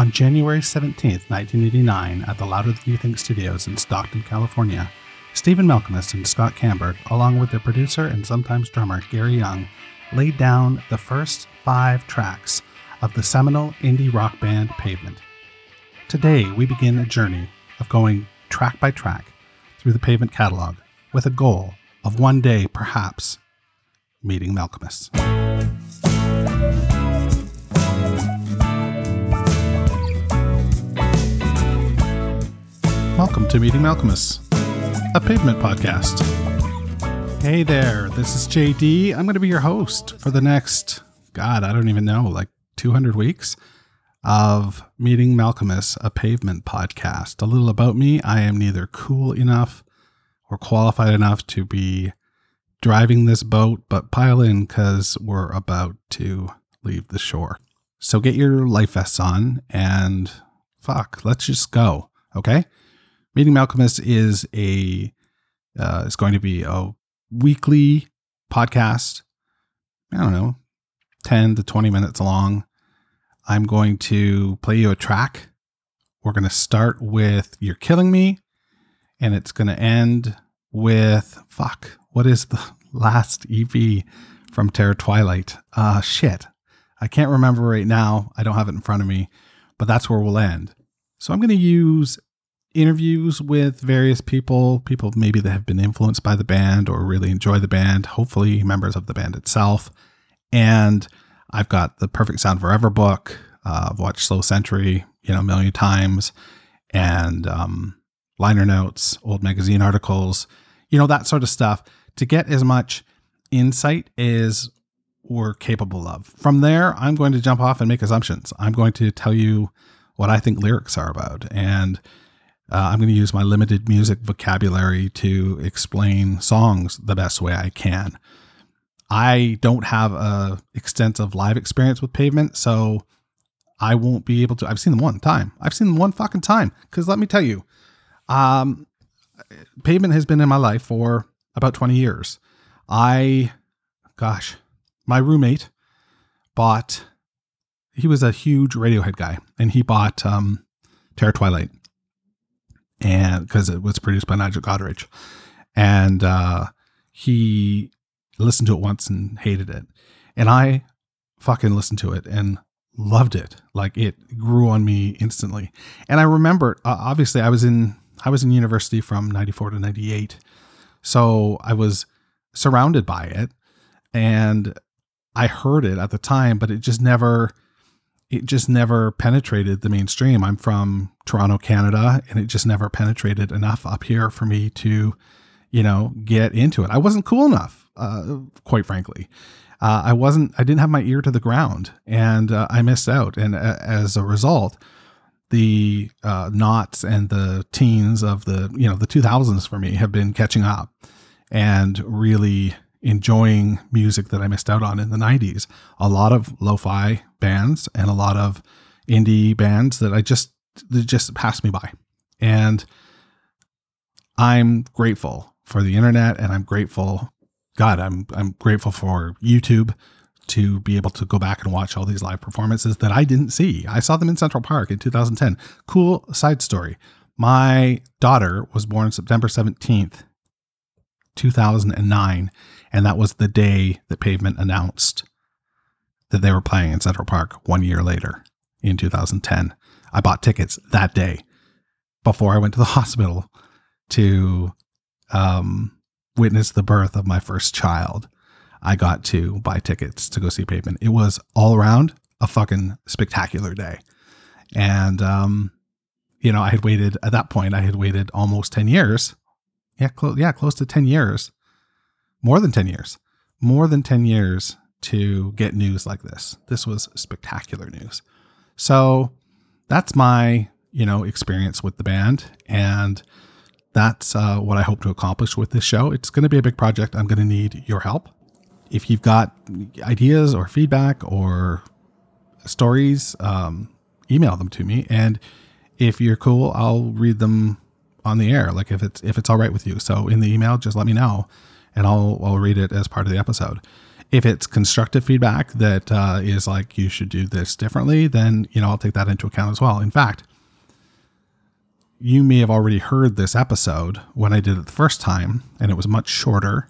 On January 17, 1989, at the Louder Than You Think studios in Stockton, California, Stephen Malkmus and Scott Kannberg, along with their producer and sometimes drummer Gary Young, laid down the first five tracks of the seminal indie rock band Pavement. Today, we begin a journey of going track by track through the Pavement catalog with a goal of one day, perhaps, meeting Malkmus. Welcome to Meeting Malkmus, a pavement podcast. Hey there, this is JD. I'm going to be your host for the next, God, I don't even know, like 200 weeks of Meeting Malkmus, a pavement podcast. A little about me I am neither cool enough or qualified enough to be driving this boat, but pile in because we're about to leave the shore. So get your life vests on and fuck, let's just go. Okay. Meeting Malkmus is a uh, is going to be a weekly podcast. I don't know, ten to twenty minutes long. I'm going to play you a track. We're going to start with "You're Killing Me," and it's going to end with "Fuck." What is the last EP from Terror Twilight? Uh shit. I can't remember right now. I don't have it in front of me, but that's where we'll end. So I'm going to use interviews with various people, people maybe that have been influenced by the band or really enjoy the band, hopefully members of the band itself. And I've got the Perfect Sound Forever book. Uh, I've watched Slow Century, you know, a million times, and um, liner notes, old magazine articles, you know, that sort of stuff to get as much insight as we're capable of. From there, I'm going to jump off and make assumptions. I'm going to tell you what I think lyrics are about. And uh, I'm going to use my limited music vocabulary to explain songs the best way I can. I don't have a extensive live experience with Pavement, so I won't be able to. I've seen them one time. I've seen them one fucking time. Because let me tell you, um, Pavement has been in my life for about 20 years. I, gosh, my roommate bought. He was a huge Radiohead guy, and he bought um, Terror Twilight and because it was produced by Nigel Godrich, and uh, he listened to it once and hated it, and I fucking listened to it and loved it. Like it grew on me instantly, and I remember uh, obviously I was in I was in university from '94 to '98, so I was surrounded by it, and I heard it at the time, but it just never it just never penetrated the mainstream. I'm from Toronto, Canada, and it just never penetrated enough up here for me to, you know, get into it. I wasn't cool enough, uh, quite frankly. Uh, I wasn't, I didn't have my ear to the ground and uh, I missed out. And uh, as a result, the uh, knots and the teens of the, you know, the 2000s for me have been catching up and really enjoying music that I missed out on in the 90s. A lot of lo-fi bands and a lot of indie bands that I just that just passed me by. And I'm grateful for the internet and I'm grateful God, I'm I'm grateful for YouTube to be able to go back and watch all these live performances that I didn't see. I saw them in Central Park in 2010. Cool side story. My daughter was born September 17th, 2009 and that was the day that Pavement announced that they were playing in Central Park one year later in 2010. I bought tickets that day before I went to the hospital to um, witness the birth of my first child. I got to buy tickets to go see Pavement. It was all around a fucking spectacular day. And, um, you know, I had waited at that point, I had waited almost 10 years. Yeah, close, yeah, close to 10 years more than 10 years, more than 10 years to get news like this. This was spectacular news. So that's my, you know, experience with the band. And that's uh, what I hope to accomplish with this show. It's going to be a big project. I'm going to need your help. If you've got ideas or feedback or stories, um, email them to me. And if you're cool, I'll read them on the air. Like if it's if it's all right with you. So in the email, just let me know and I'll I'll read it as part of the episode. If it's constructive feedback that uh, is like you should do this differently, then you know I'll take that into account as well. In fact, you may have already heard this episode when I did it the first time, and it was much shorter,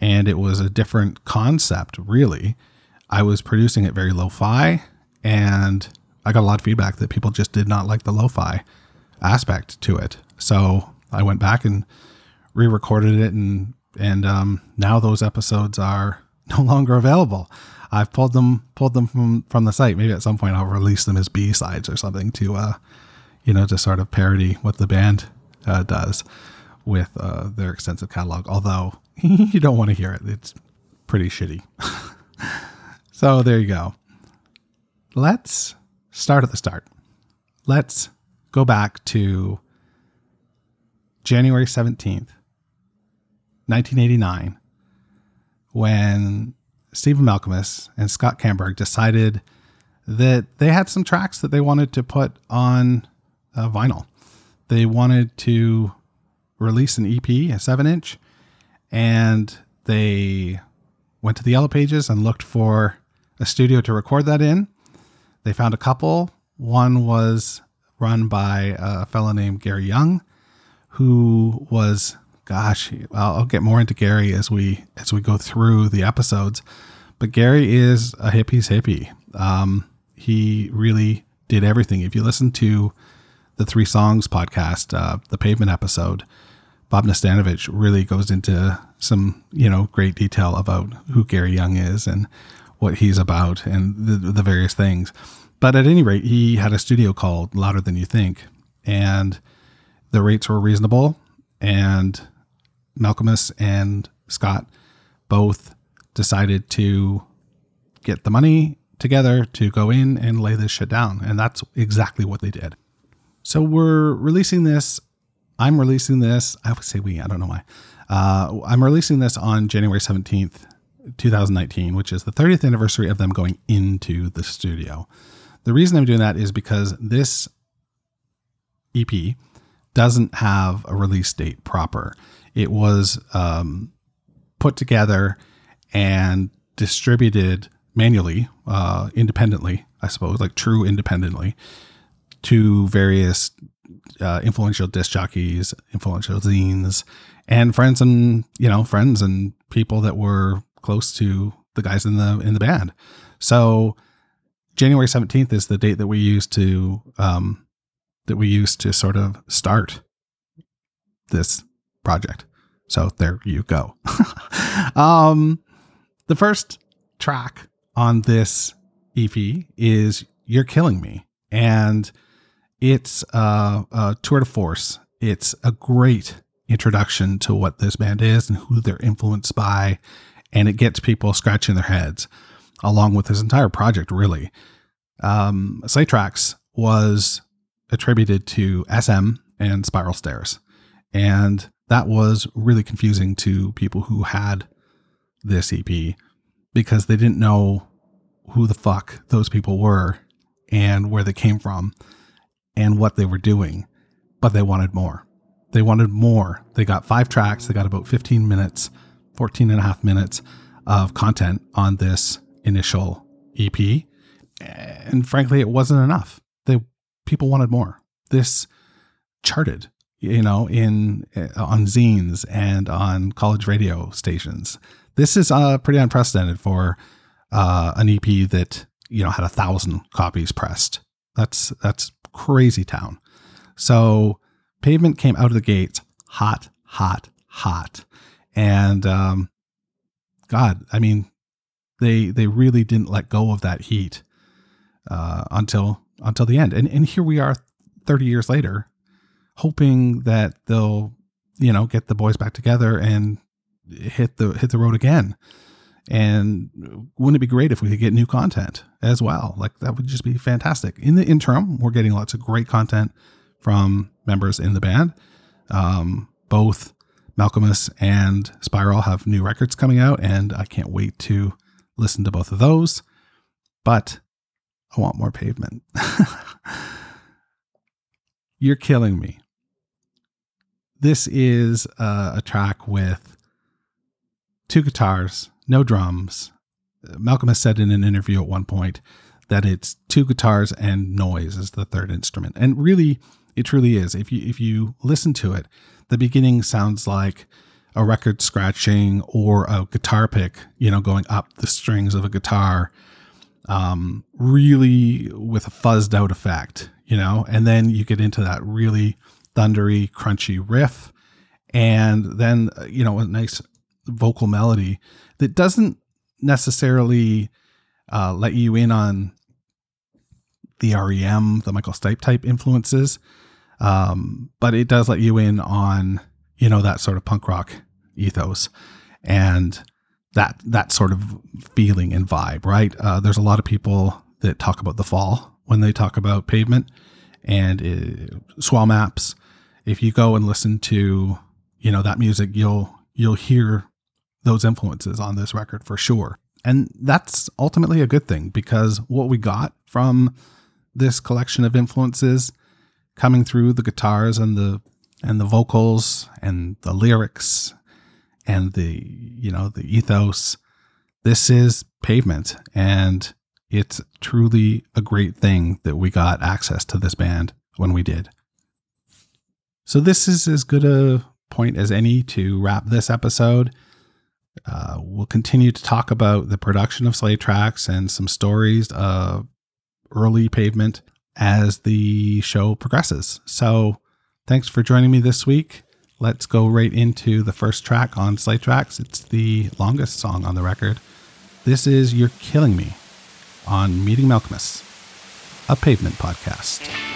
and it was a different concept. Really, I was producing it very lo-fi, and I got a lot of feedback that people just did not like the lo-fi aspect to it. So I went back and re-recorded it, and and um, now those episodes are no longer available. I've pulled them pulled them from from the site. Maybe at some point I'll release them as B sides or something to uh, you know to sort of parody what the band uh, does with uh, their extensive catalog. Although you don't want to hear it, it's pretty shitty. so there you go. Let's start at the start. Let's go back to January 17th, 1989 when Stephen Malkmus and Scott Kannberg decided that they had some tracks that they wanted to put on uh, vinyl. They wanted to release an EP, a seven inch, and they went to the Yellow Pages and looked for a studio to record that in. They found a couple. One was run by a fellow named Gary Young, who was gosh, I'll, I'll get more into Gary as we as we go through the episodes. But Gary is a hippie's hippie. Um, he really did everything. If you listen to the Three Songs podcast, uh, the Pavement episode, Bob Nastanovich really goes into some you know great detail about who Gary Young is and what he's about and the, the various things. But at any rate, he had a studio called Louder Than You Think, and the rates were reasonable. And Malkmus and Scott both decided to get the money together to go in and lay this shit down. And that's exactly what they did. So we're releasing this. I'm releasing this. I would say we, I don't know why. Uh, I'm releasing this on January 17th, 2019, which is the 30th anniversary of them going into the studio. The reason I'm doing that is because this EP doesn't have a release date proper. It was um, put together and distributed manually, uh, independently, I suppose, like true independently, to various uh, influential disc jockeys, influential zines, and friends and you know friends and people that were close to the guys in the in the band. So January seventeenth is the date that we used to um, that we used to sort of start this project. So there you go. um, the first track on this EP is "You're Killing Me," and it's uh, a tour de force. It's a great introduction to what this band is and who they're influenced by, and it gets people scratching their heads, along with this entire project. Really, um, Tracks was attributed to SM and Spiral Stairs. And that was really confusing to people who had this EP because they didn't know who the fuck those people were and where they came from and what they were doing, but they wanted more. They wanted more. They got five tracks, they got about 15 minutes, 14 and a half minutes of content on this initial EP. And frankly, it wasn't enough. They people wanted more. This charted you know, in uh, on zines and on college radio stations. This is uh, pretty unprecedented for uh, an EP that you know had a thousand copies pressed. That's that's crazy town. So Pavement came out of the gates hot, hot, hot, and um, God, I mean, they they really didn't let go of that heat uh, until until the end. And and here we are, thirty years later, hoping that they'll, you know, get the boys back together and hit the hit the road again. And wouldn't it be great if we could get new content as well? Like that would just be fantastic. In the interim, we're getting lots of great content from members in the band. Um, both Malkmus and Spiral have new records coming out, and I can't wait to listen to both of those. But I want more pavement. You're killing me this is uh, a track with two guitars, no drums, Malkmus has said in an interview at one point that it's two guitars and noise is the third instrument. And really, it truly is. If you if you listen to it, the beginning sounds like a record scratching or a guitar pick, you know, going up the strings of a guitar, um, really with a fuzzed out effect, you know, and then you get into that really thundery, crunchy riff, and then you know a nice vocal melody that doesn't necessarily uh, let you in on the REM, the Michael Stipe type influences, um, but it does let you in on you know that sort of punk rock ethos and that that sort of feeling and vibe. Right? Uh, there's a lot of people that talk about the fall when they talk about pavement and it, uh, swell maps. If you go and listen to you know that music, you'll you'll hear those influences on this record for sure. And that's ultimately a good thing because what we got from this collection of influences coming through the guitars and the and the vocals and the lyrics and the you know the ethos this is pavement and it's truly a great thing that we got access to this band when we did so this is as good a point as any to wrap this episode uh, we'll continue to talk about the production of Slay Tracks and some stories of early pavement as the show progresses. So, thanks for joining me this week. Let's go right into the first track on Slay Tracks. It's the longest song on the record. This is You're Killing Me on Meeting Malkmus, a pavement podcast.